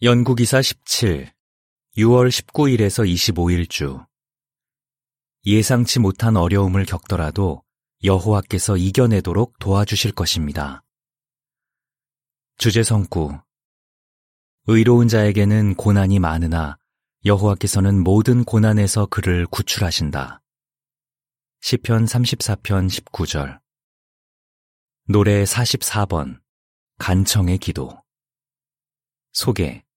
연구기사 17, 6월 19일에서 25일 주. 예상치 못한 어려움을 겪더라도 여호와께서 이겨내도록 도와주실 것입니다. 주제 성구. 의로운 자에게는 고난이 많으나 여호와께서는 모든 고난에서 그를 구출하신다. 시편 34편 19절. 노래 44번. 간청의 기도. 소개.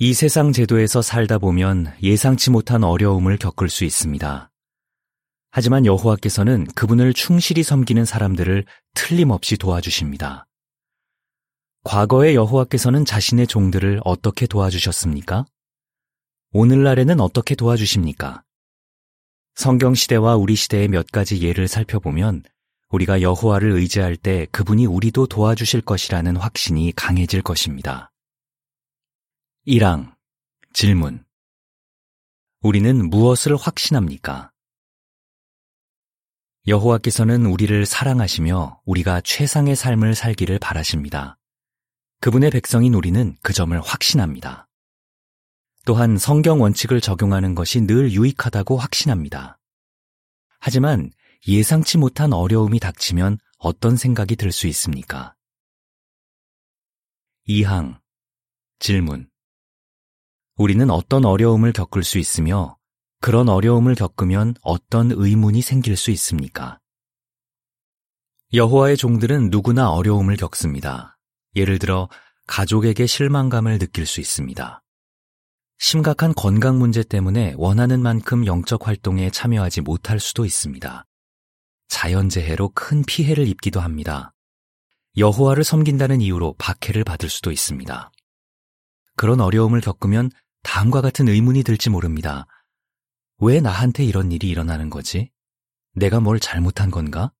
이 세상 제도에서 살다 보면 예상치 못한 어려움을 겪을 수 있습니다. 하지만 여호와께서는 그분을 충실히 섬기는 사람들을 틀림없이 도와주십니다. 과거의 여호와께서는 자신의 종들을 어떻게 도와주셨습니까? 오늘날에는 어떻게 도와주십니까? 성경 시대와 우리 시대의 몇 가지 예를 살펴보면 우리가 여호와를 의지할 때 그분이 우리도 도와주실 것이라는 확신이 강해질 것입니다. 1항 질문 우리는 무엇을 확신합니까? 여호와께서는 우리를 사랑하시며 우리가 최상의 삶을 살기를 바라십니다. 그분의 백성인 우리는 그 점을 확신합니다. 또한 성경 원칙을 적용하는 것이 늘 유익하다고 확신합니다. 하지만 예상치 못한 어려움이 닥치면 어떤 생각이 들 수 있습니까? 2항 질문 우리는 어떤 어려움을 겪을 수 있으며 그런 어려움을 겪으면 어떤 의문이 생길 수 있습니까? 여호와의 종들은 누구나 어려움을 겪습니다. 예를 들어 가족에게 실망감을 느낄 수 있습니다. 심각한 건강 문제 때문에 원하는 만큼 영적 활동에 참여하지 못할 수도 있습니다. 자연재해로 큰 피해를 입기도 합니다. 여호와를 섬긴다는 이유로 박해를 받을 수도 있습니다. 그런 어려움을 겪으면 다음과 같은 의문이 들지 모릅니다. 왜 나한테 이런 일이 일어나는 거지? 내가 뭘 잘못한 건가?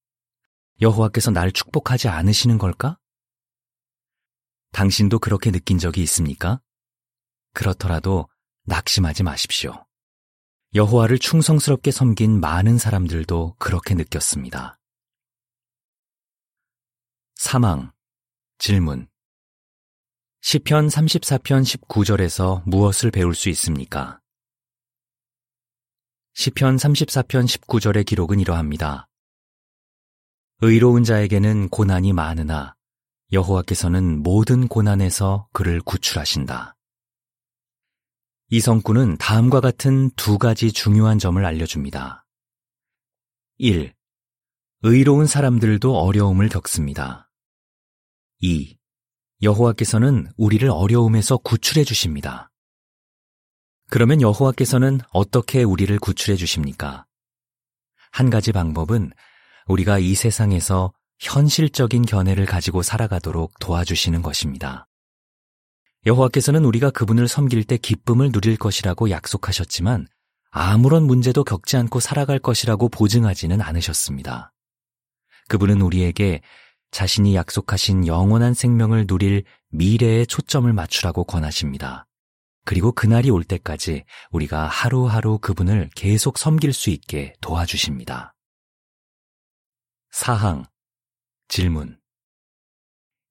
여호와께서 날 축복하지 않으시는 걸까? 당신도 그렇게 느낀 적이 있습니까? 그렇더라도 낙심하지 마십시오. 여호와를 충성스럽게 섬긴 많은 사람들도 그렇게 느꼈습니다. 사망, 질문. 시편 34편 19절에서 무엇을 배울 수 있습니까? 시편 34편 19절의 기록은 이러합니다. 의로운 자에게는 고난이 많으나 여호와께서는 모든 고난에서 그를 구출하신다. 이 성구는 다음과 같은 두 가지 중요한 점을 알려줍니다. 1. 의로운 사람들도 어려움을 겪습니다. 2. 여호와께서는 우리를 어려움에서 구출해 주십니다. 그러면 여호와께서는 어떻게 우리를 구출해 주십니까? 한 가지 방법은 우리가 이 세상에서 현실적인 견해를 가지고 살아가도록 도와주시는 것입니다. 여호와께서는 우리가 그분을 섬길 때 기쁨을 누릴 것이라고 약속하셨지만 아무런 문제도 겪지 않고 살아갈 것이라고 보증하지는 않으셨습니다. 그분은 우리에게 자신이 약속하신 영원한 생명을 누릴 미래에 초점을 맞추라고 권하십니다. 그리고 그날이 올 때까지 우리가 하루하루 그분을 계속 섬길 수 있게 도와주십니다. 사항 질문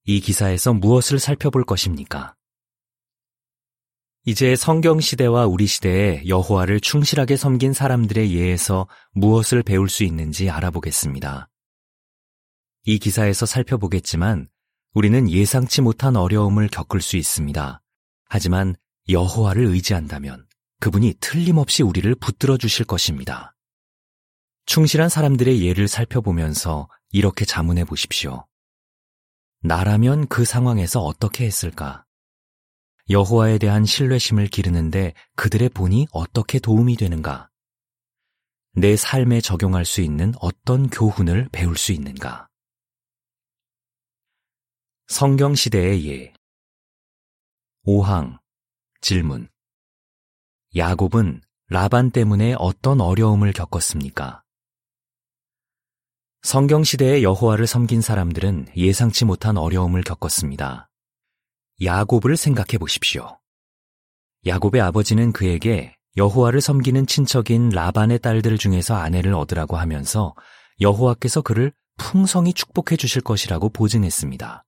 이 기사에서 무엇을 살펴볼 것입니까? 이제 성경 시대와 우리 시대에 여호와를 충실하게 섬긴 사람들의 예에서 무엇을 배울 수 있는지 알아보겠습니다. 이 기사에서 살펴보겠지만 우리는 예상치 못한 어려움을 겪을 수 있습니다. 하지만 여호와를 의지한다면 그분이 틀림없이 우리를 붙들어 주실 것입니다. 충실한 사람들의 예를 살펴보면서 이렇게 자문해 보십시오. 나라면 그 상황에서 어떻게 했을까? 여호와에 대한 신뢰심을 기르는데 그들의 본이 어떻게 도움이 되는가? 내 삶에 적용할 수 있는 어떤 교훈을 배울 수 있는가? 성경 시대의 예. 5항 질문 야곱은 라반 때문에 어떤 어려움을 겪었습니까? 성경 시대의 여호와를 섬긴 사람들은 예상치 못한 어려움을 겪었습니다. 야곱을 생각해 보십시오. 야곱의 아버지는 그에게 여호와를 섬기는 친척인 라반의 딸들 중에서 아내를 얻으라고 하면서 여호와께서 그를 풍성히 축복해 주실 것이라고 보증했습니다.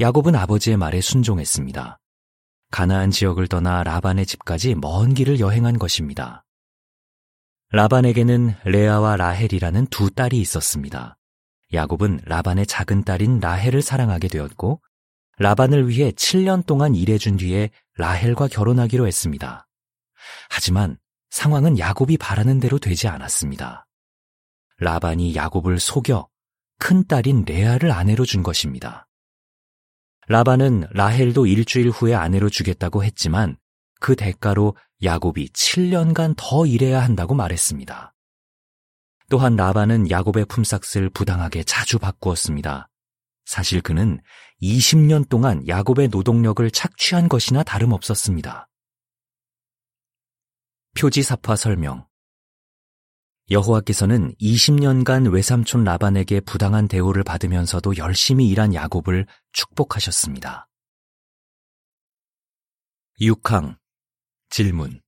야곱은 아버지의 말에 순종했습니다. 가나안 지역을 떠나 라반의 집까지 먼 길을 여행한 것입니다. 라반에게는 레아와 라헬이라는 두 딸이 있었습니다. 야곱은 라반의 작은 딸인 라헬을 사랑하게 되었고 라반을 위해 7년 동안 일해준 뒤에 라헬과 결혼하기로 했습니다. 하지만 상황은 야곱이 바라는 대로 되지 않았습니다. 라반이 야곱을 속여 큰 딸인 레아를 아내로 준 것입니다. 라반은 라헬도 일주일 후에 아내로 주겠다고 했지만 그 대가로 야곱이 7년간 더 일해야 한다고 말했습니다. 또한 라반은 야곱의 품삯을 부당하게 자주 바꾸었습니다. 사실 그는 20년 동안 야곱의 노동력을 착취한 것이나 다름없었습니다. 표지사파 설명 여호와께서는 20년간 외삼촌 라반에게 부당한 대우를 받으면서도 열심히 일한 야곱을 축복하셨습니다. 6항 질문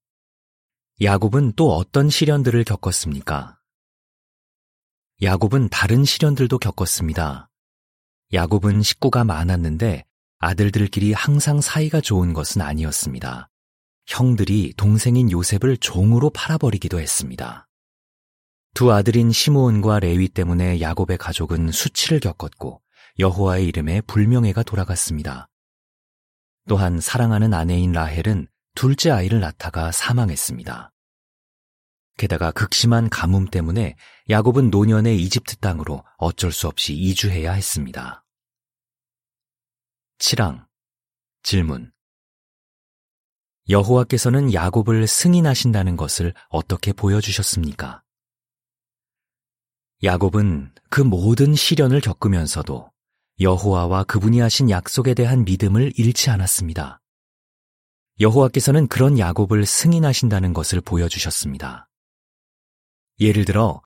야곱은 또 어떤 시련들을 겪었습니까? 야곱은 다른 시련들도 겪었습니다. 야곱은 식구가 많았는데 아들들끼리 항상 사이가 좋은 것은 아니었습니다. 형들이 동생인 요셉을 종으로 팔아버리기도 했습니다. 두 아들인 시므온과 레위 때문에 야곱의 가족은 수치를 겪었고 여호와의 이름에 불명예가 돌아갔습니다. 또한 사랑하는 아내인 라헬은 둘째 아이를 낳다가 사망했습니다. 게다가 극심한 가뭄 때문에 야곱은 노년의 이집트 땅으로 어쩔 수 없이 이주해야 했습니다. 7항 질문 여호와께서는 야곱을 승인하신다는 것을 어떻게 보여주셨습니까? 야곱은 그 모든 시련을 겪으면서도 여호와와 그분이 하신 약속에 대한 믿음을 잃지 않았습니다. 여호와께서는 그런 야곱을 승인하신다는 것을 보여주셨습니다. 예를 들어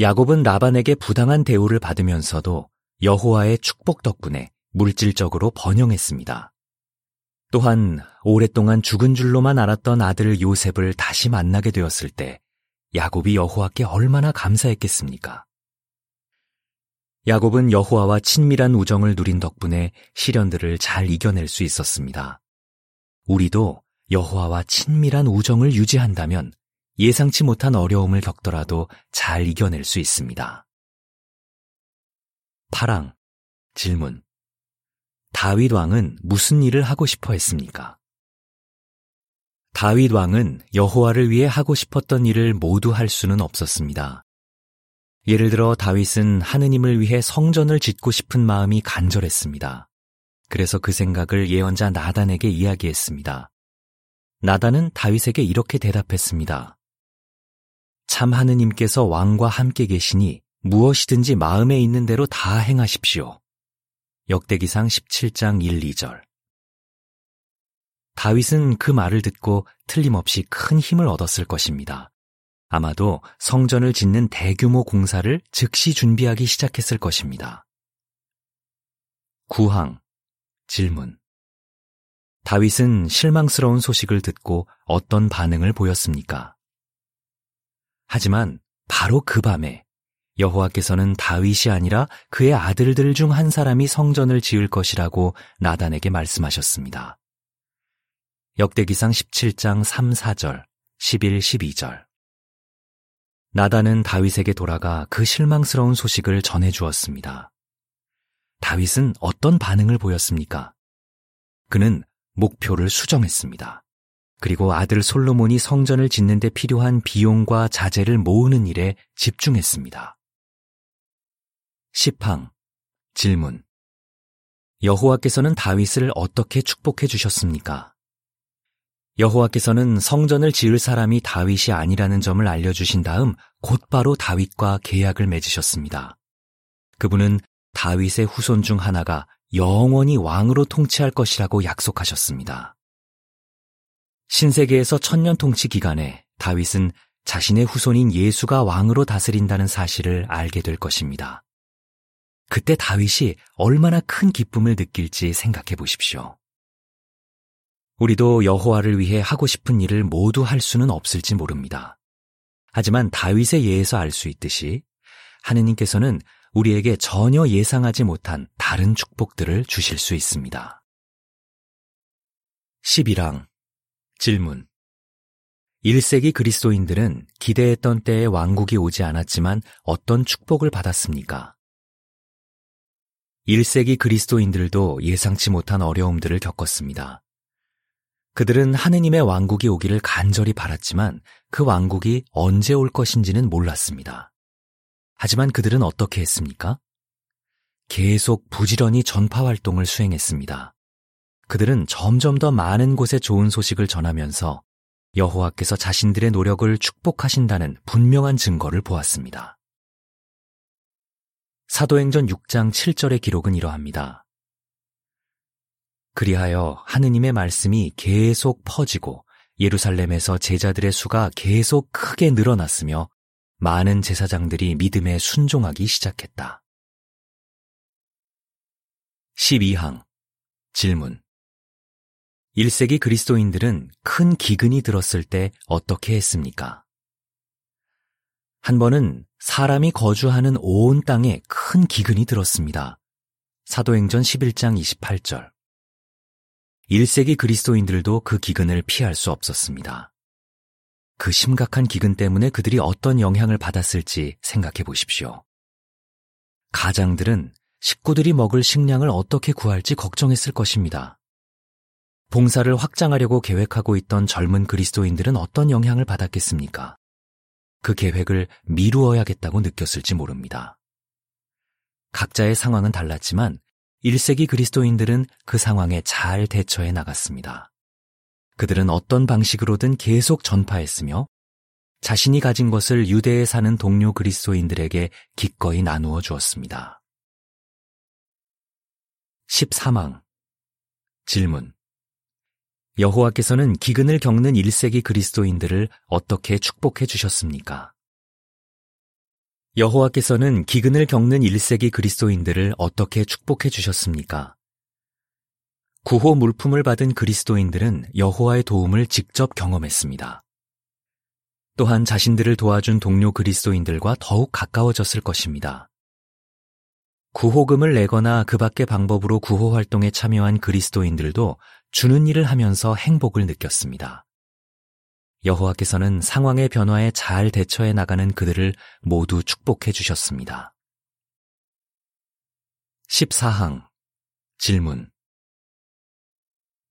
야곱은 라반에게 부당한 대우를 받으면서도 여호와의 축복 덕분에 물질적으로 번영했습니다. 또한 오랫동안 죽은 줄로만 알았던 아들 요셉을 다시 만나게 되었을 때 야곱이 여호와께 얼마나 감사했겠습니까? 야곱은 여호와와 친밀한 우정을 누린 덕분에 시련들을 잘 이겨낼 수 있었습니다. 우리도 여호와와 친밀한 우정을 유지한다면 예상치 못한 어려움을 겪더라도 잘 이겨낼 수 있습니다. 파랑 질문 다윗 왕은 무슨 일을 하고 싶어 했습니까? 다윗 왕은 여호와를 위해 하고 싶었던 일을 모두 할 수는 없었습니다. 예를 들어 다윗은 하느님을 위해 성전을 짓고 싶은 마음이 간절했습니다. 그래서 그 생각을 예언자 나단에게 이야기했습니다. 나단은 다윗에게 이렇게 대답했습니다. 참 하느님께서 왕과 함께 계시니 무엇이든지 마음에 있는 대로 다 행하십시오. 역대기상 17장 1, 2절. 다윗은 그 말을 듣고 틀림없이 큰 힘을 얻었을 것입니다. 아마도 성전을 짓는 대규모 공사를 즉시 준비하기 시작했을 것입니다. 구항 질문 다윗은 실망스러운 소식을 듣고 어떤 반응을 보였습니까? 하지만 바로 그 밤에 여호와께서는 다윗이 아니라 그의 아들들 중 한 사람이 성전을 지을 것이라고 나단에게 말씀하셨습니다. 역대기상 17장 3, 4절, 11, 12절. 나단은 다윗에게 돌아가 그 실망스러운 소식을 전해 주었습니다. 다윗은 어떤 반응을 보였습니까? 그는 목표를 수정했습니다. 그리고 아들 솔로몬이 성전을 짓는 데 필요한 비용과 자재를 모으는 일에 집중했습니다. 10항 질문 여호와께서는 다윗을 어떻게 축복해 주셨습니까? 여호와께서는 성전을 지을 사람이 다윗이 아니라는 점을 알려주신 다음 곧바로 다윗과 계약을 맺으셨습니다. 그분은 다윗의 후손 중 하나가 영원히 왕으로 통치할 것이라고 약속하셨습니다. 신세계에서 천년 통치 기간에 다윗은 자신의 후손인 예수가 왕으로 다스린다는 사실을 알게 될 것입니다. 그때 다윗이 얼마나 큰 기쁨을 느낄지 생각해 보십시오. 우리도 여호와를 위해 하고 싶은 일을 모두 할 수는 없을지 모릅니다. 하지만 다윗의 예에서 알 수 있듯이 하느님께서는 우리에게 전혀 예상하지 못한 다른 축복들을 주실 수 있습니다. 11항 질문 1세기 그리스도인들은 기대했던 때에 왕국이 오지 않았지만 어떤 축복을 받았습니까? 1세기 그리스도인들도 예상치 못한 어려움들을 겪었습니다. 그들은 하느님의 왕국이 오기를 간절히 바랐지만 그 왕국이 언제 올 것인지는 몰랐습니다. 하지만 그들은 어떻게 했습니까? 계속 부지런히 전파 활동을 수행했습니다. 그들은 점점 더 많은 곳에 좋은 소식을 전하면서 여호와께서 자신들의 노력을 축복하신다는 분명한 증거를 보았습니다. 사도행전 6장 7절의 기록은 이러합니다. 그리하여 하느님의 말씀이 계속 퍼지고 예루살렘에서 제자들의 수가 계속 크게 늘어났으며 많은 제사장들이 믿음에 순종하기 시작했다. 12항 질문 1세기 그리스도인들은 큰 기근이 들었을 때 어떻게 했습니까? 한 번은 사람이 거주하는 온 땅에 큰 기근이 들었습니다. 사도행전 11장 28절. 1세기 그리스도인들도 그 기근을 피할 수 없었습니다. 그 심각한 기근 때문에 그들이 어떤 영향을 받았을지 생각해 보십시오. 가장들은 식구들이 먹을 식량을 어떻게 구할지 걱정했을 것입니다. 봉사를 확장하려고 계획하고 있던 젊은 그리스도인들은 어떤 영향을 받았겠습니까? 그 계획을 미루어야겠다고 느꼈을지 모릅니다. 각자의 상황은 달랐지만 1세기 그리스도인들은 그 상황에 잘 대처해 나갔습니다. 그들은 어떤 방식으로든 계속 전파했으며 자신이 가진 것을 유대에 사는 동료 그리스도인들에게 기꺼이 나누어 주었습니다. 13항 질문 여호와께서는 기근을 겪는 1세기 그리스도인들을 어떻게 축복해 주셨습니까? 여호와께서는 기근을 겪는 1세기 그리스도인들을 어떻게 축복해 주셨습니까? 구호 물품을 받은 그리스도인들은 여호와의 도움을 직접 경험했습니다. 또한 자신들을 도와준 동료 그리스도인들과 더욱 가까워졌을 것입니다. 구호금을 내거나 그 밖의 방법으로 구호 활동에 참여한 그리스도인들도 주는 일을 하면서 행복을 느꼈습니다. 여호와께서는 상황의 변화에 잘 대처해 나가는 그들을 모두 축복해 주셨습니다. 14항 질문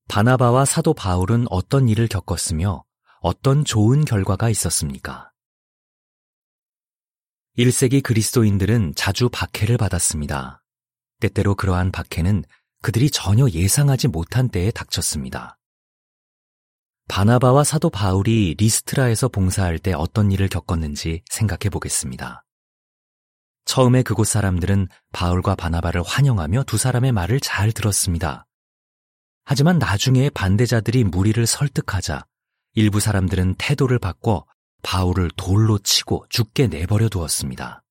바나바와 사도 바울은 어떤 일을 겪었으며 어떤 좋은 결과가 있었습니까? 1세기 그리스도인들은 자주 박해를 받았습니다. 때때로 그러한 박해는 그들이 전혀 예상하지 못한 때에 닥쳤습니다. 바나바와 사도 바울이 리스트라에서 봉사할 때 어떤 일을 겪었는지 생각해 보겠습니다. 처음에 그곳 사람들은 바울과 바나바를 환영하며 두 사람의 말을 잘 들었습니다. 하지만 나중에 반대자들이 무리를 설득하자 일부 사람들은 태도를 바꿔 바울을 돌로 치고 죽게 내버려 두었습니다.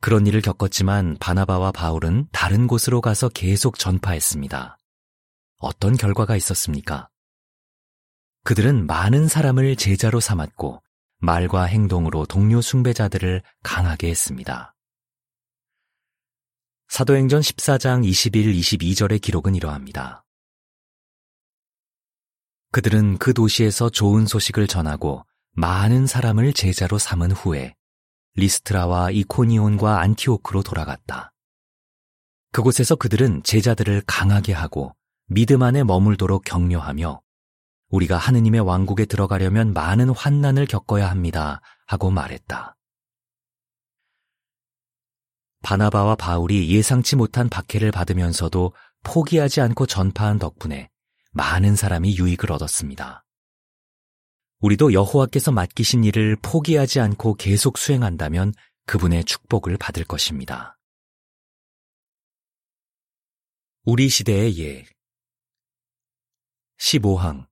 그런 일을 겪었지만 바나바와 바울은 다른 곳으로 가서 계속 전파했습니다. 어떤 결과가 있었습니까? 그들은 많은 사람을 제자로 삼았고 말과 행동으로 동료 숭배자들을 강하게 했습니다. 사도행전 14장 21, 22절의 기록은 이러합니다. 그들은 그 도시에서 좋은 소식을 전하고 많은 사람을 제자로 삼은 후에 리스트라와 이코니온과 안티오크로 돌아갔다. 그곳에서 그들은 제자들을 강하게 하고 믿음 안에 머물도록 격려하며 우리가 하느님의 왕국에 들어가려면 많은 환난을 겪어야 합니다. 하고 말했다. 바나바와 바울이 예상치 못한 박해를 받으면서도 포기하지 않고 전파한 덕분에 많은 사람이 유익을 얻었습니다. 우리도 여호와께서 맡기신 일을 포기하지 않고 계속 수행한다면 그분의 축복을 받을 것입니다. 우리 시대의 예 15항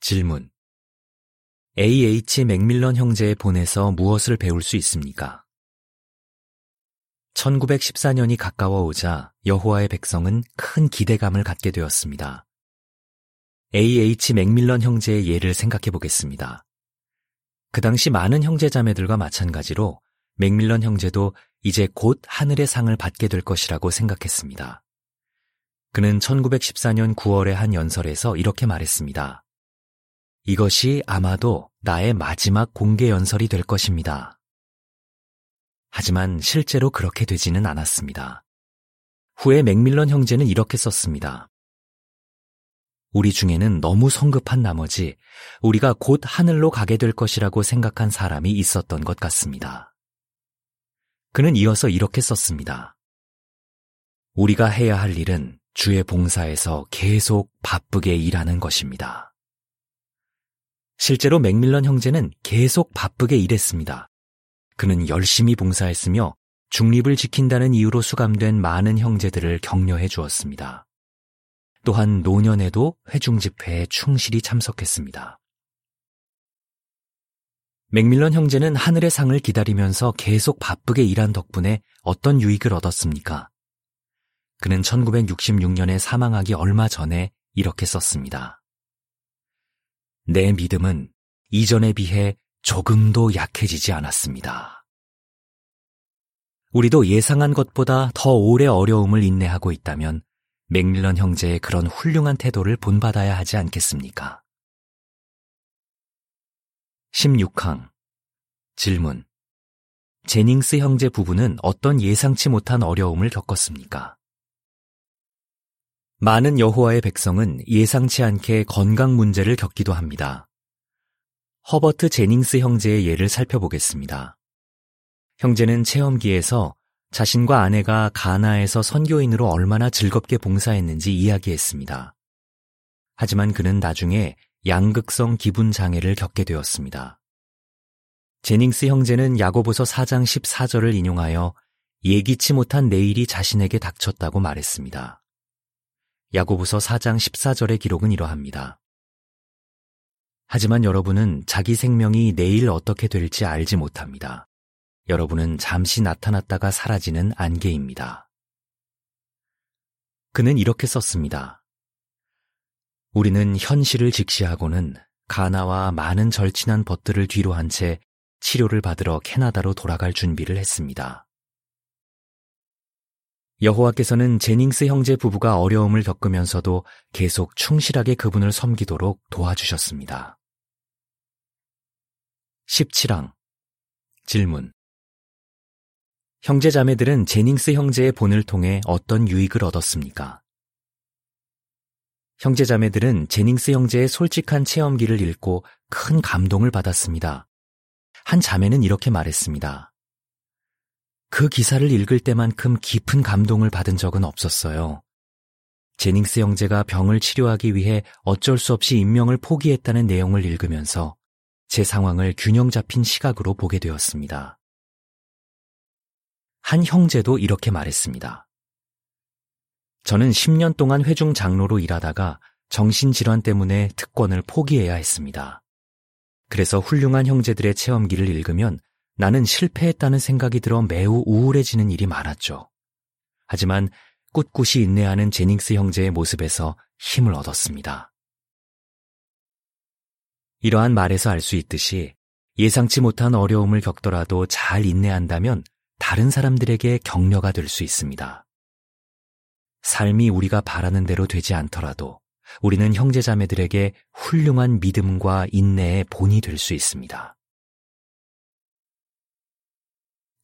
질문 A.H. 맥밀런 형제의 본에서 무엇을 배울 수 있습니까? 1914년이 가까워 오자 여호와의 백성은 큰 기대감을 갖게 되었습니다. A.H. 맥밀런 형제의 예를 생각해 보겠습니다. 그 당시 많은 형제자매들과 마찬가지로 맥밀런 형제도 이제 곧 하늘의 상을 받게 될 것이라고 생각했습니다. 그는 1914년 9월의 한 연설에서 이렇게 말했습니다. 이것이 아마도 나의 마지막 공개 연설이 될 것입니다. 하지만 실제로 그렇게 되지는 않았습니다. 후에 맥밀런 형제는 이렇게 썼습니다. 우리 중에는 너무 성급한 나머지 우리가 곧 하늘로 가게 될 것이라고 생각한 사람이 있었던 것 같습니다. 그는 이어서 이렇게 썼습니다. 우리가 해야 할 일은 주의 봉사에서 계속 바쁘게 일하는 것입니다. 실제로 맥밀런 형제는 계속 바쁘게 일했습니다. 그는 열심히 봉사했으며 중립을 지킨다는 이유로 수감된 많은 형제들을 격려해 주었습니다. 또한 노년에도 회중 집회에 충실히 참석했습니다. 맥밀런 형제는 하늘의 상을 기다리면서 계속 바쁘게 일한 덕분에 어떤 유익을 얻었습니까? 그는 1966년에 사망하기 얼마 전에 이렇게 썼습니다. 내 믿음은 이전에 비해 조금도 약해지지 않았습니다. 우리도 예상한 것보다 더 오래 어려움을 인내하고 있다면 맥밀런 형제의 그런 훌륭한 태도를 본받아야 하지 않겠습니까? 16항 질문 제닝스 형제 부부는 어떤 예상치 못한 어려움을 겪었습니까? 많은 여호와의 백성은 예상치 않게 건강 문제를 겪기도 합니다. 허버트 제닝스 형제의 예를 살펴보겠습니다. 형제는 체험기에서 자신과 아내가 가나에서 선교인으로 얼마나 즐겁게 봉사했는지 이야기했습니다. 하지만 그는 나중에 양극성 기분 장애를 겪게 되었습니다. 제닝스 형제는 야고보서 4장 14절을 인용하여 예기치 못한 내일이 자신에게 닥쳤다고 말했습니다. 야고보서 4장 14절의 기록은 이러합니다. 하지만 여러분은 자기 생명이 내일 어떻게 될지 알지 못합니다. 여러분은 잠시 나타났다가 사라지는 안개입니다. 그는 이렇게 썼습니다. 우리는 현실을 직시하고는 가나와 많은 절친한 벗들을 뒤로 한 채 치료를 받으러 캐나다로 돌아갈 준비를 했습니다. 여호와께서는 제닝스 형제 부부가 어려움을 겪으면서도 계속 충실하게 그분을 섬기도록 도와주셨습니다. 17항 질문 형제 자매들은 제닝스 형제의 본을 통해 어떤 유익을 얻었습니까? 형제 자매들은 제닝스 형제의 솔직한 체험기를 읽고 큰 감동을 받았습니다. 한 자매는 이렇게 말했습니다. 그 기사를 읽을 때만큼 깊은 감동을 받은 적은 없었어요. 제닝스 형제가 병을 치료하기 위해 어쩔 수 없이 인명을 포기했다는 내용을 읽으면서 제 상황을 균형 잡힌 시각으로 보게 되었습니다. 한 형제도 이렇게 말했습니다. 저는 10년 동안 회중 장로로 일하다가 정신질환 때문에 특권을 포기해야 했습니다. 그래서 훌륭한 형제들의 체험기를 읽으면 나는 실패했다는 생각이 들어 매우 우울해지는 일이 많았죠. 하지만 꿋꿋이 인내하는 제닝스 형제의 모습에서 힘을 얻었습니다. 이러한 말에서 알 수 있듯이 예상치 못한 어려움을 겪더라도 잘 인내한다면 다른 사람들에게 격려가 될 수 있습니다. 삶이 우리가 바라는 대로 되지 않더라도 우리는 형제자매들에게 훌륭한 믿음과 인내의 본이 될 수 있습니다.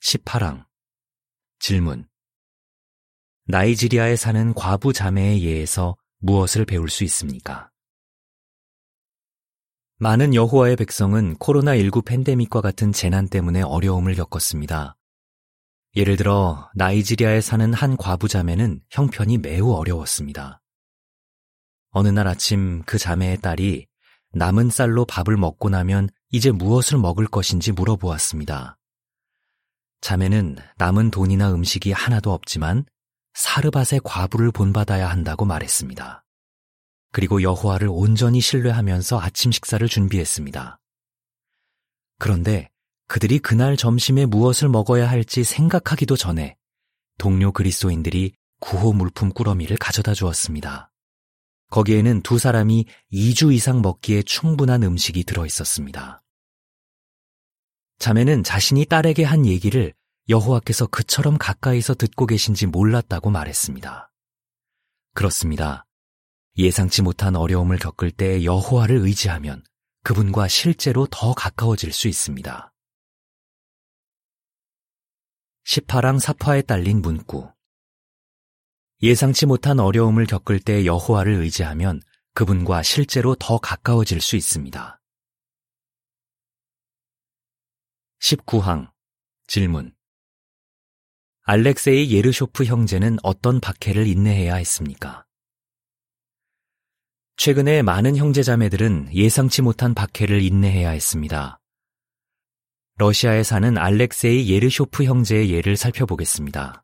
18항 질문 나이지리아에 사는 과부 자매의 예에서 무엇을 배울 수 있습니까? 많은 여호와의 백성은 코로나19 팬데믹과 같은 재난 때문에 어려움을 겪었습니다. 예를 들어 나이지리아에 사는 한 과부 자매는 형편이 매우 어려웠습니다. 어느 날 아침 그 자매의 딸이 남은 쌀로 밥을 먹고 나면 이제 무엇을 먹을 것인지 물어보았습니다. 자매는 남은 돈이나 음식이 하나도 없지만 사르밧의 과부를 본받아야 한다고 말했습니다. 그리고 여호와를 온전히 신뢰하면서 아침 식사를 준비했습니다. 그런데 그들이 그날 점심에 무엇을 먹어야 할지 생각하기도 전에 동료 그리스도인들이 구호 물품 꾸러미를 가져다 주었습니다. 거기에는 두 사람이 2주 이상 먹기에 충분한 음식이 들어 있었습니다. 자매는 자신이 딸에게 한 얘기를 여호와께서 그처럼 가까이서 듣고 계신지 몰랐다고 말했습니다. 그렇습니다. 예상치 못한 어려움을 겪을 때 여호와를 의지하면 그분과 실제로 더 가까워질 수 있습니다. 18항 사파에 딸린 문구 예상치 못한 어려움을 겪을 때 여호와를 의지하면 그분과 실제로 더 가까워질 수 있습니다. 19항 질문 알렉세이 예르쇼프 형제는 어떤 박해를 인내해야 했습니까? 최근에 많은 형제자매들은 예상치 못한 박해를 인내해야 했습니다. 러시아에 사는 알렉세이 예르쇼프 형제의 예를 살펴보겠습니다.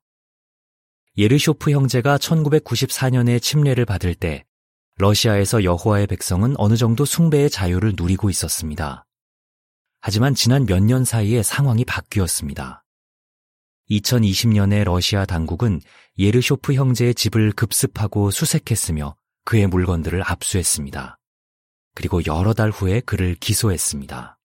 예르쇼프 형제가 1994년에 침례를 받을 때 러시아에서 여호와의 백성은 어느 정도 숭배의 자유를 누리고 있었습니다. 하지만 지난 몇 년 사이에 상황이 바뀌었습니다. 2020년에 러시아 당국은 예르쇼프 형제의 집을 급습하고 수색했으며 그의 물건들을 압수했습니다. 그리고 여러 달 후에 그를 기소했습니다.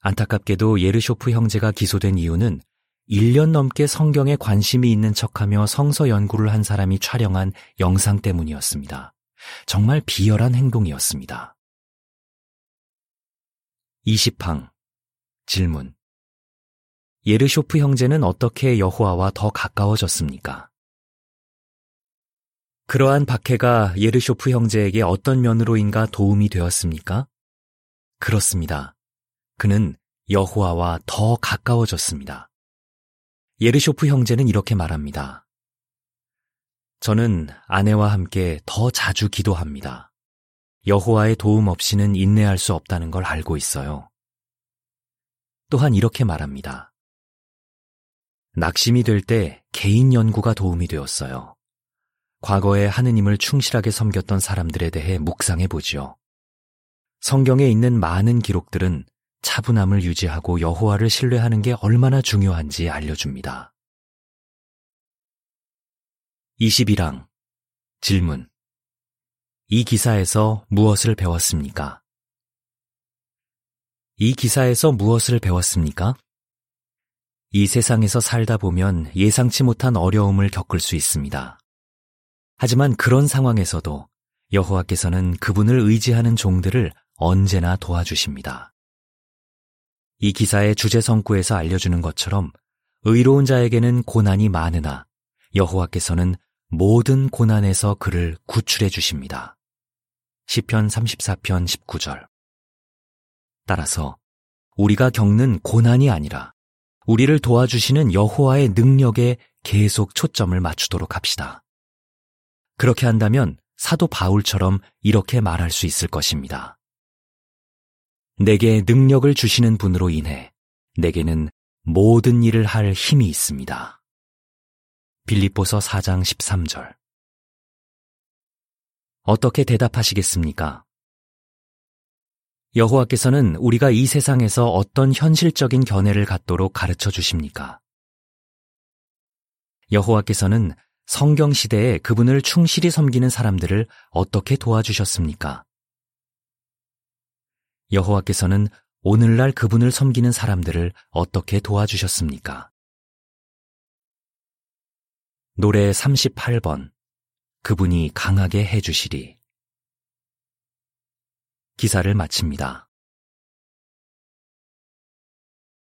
안타깝게도 예르쇼프 형제가 기소된 이유는 1년 넘게 성경에 관심이 있는 척하며 성서 연구를 한 사람이 촬영한 영상 때문이었습니다. 정말 비열한 행동이었습니다. 20항 질문 예르쇼프 형제는 어떻게 여호와와 더 가까워졌습니까? 그러한 박해가 예르쇼프 형제에게 어떤 면으로인가 도움이 되었습니까? 그렇습니다. 그는 여호와와 더 가까워졌습니다. 예르쇼프 형제는 이렇게 말합니다. 저는 아내와 함께 더 자주 기도합니다. 여호와의 도움 없이는 인내할 수 없다는 걸 알고 있어요. 또한 이렇게 말합니다. 낙심이 될 때 개인 연구가 도움이 되었어요. 과거에 하느님을 충실하게 섬겼던 사람들에 대해 묵상해 보지요. 성경에 있는 많은 기록들은 차분함을 유지하고 여호와를 신뢰하는 게 얼마나 중요한지 알려줍니다. 21항 질문 이 기사에서 무엇을 배웠습니까? 이 기사에서 무엇을 배웠습니까? 이 세상에서 살다 보면 예상치 못한 어려움을 겪을 수 있습니다. 하지만 그런 상황에서도 여호와께서는 그분을 의지하는 종들을 언제나 도와주십니다. 이 기사의 주제 성구에서 알려주는 것처럼 의로운 자에게는 고난이 많으나 여호와께서는 모든 고난에서 그를 구출해 주십니다. 시편 34편 19절. 따라서 우리가 겪는 고난이 아니라 우리를 도와주시는 여호와의 능력에 계속 초점을 맞추도록 합시다. 그렇게 한다면 사도 바울처럼 이렇게 말할 수 있을 것입니다. 내게 능력을 주시는 분으로 인해 내게는 모든 일을 할 힘이 있습니다. 빌립보서 4장 13절. 어떻게 대답하시겠습니까? 여호와께서는 우리가 이 세상에서 어떤 현실적인 견해를 갖도록 가르쳐 주십니까? 여호와께서는 성경 시대에 그분을 충실히 섬기는 사람들을 어떻게 도와주셨습니까? 여호와께서는 오늘날 그분을 섬기는 사람들을 어떻게 도와주셨습니까? 노래 38번 그분이 강하게 해주시리 기사를 마칩니다.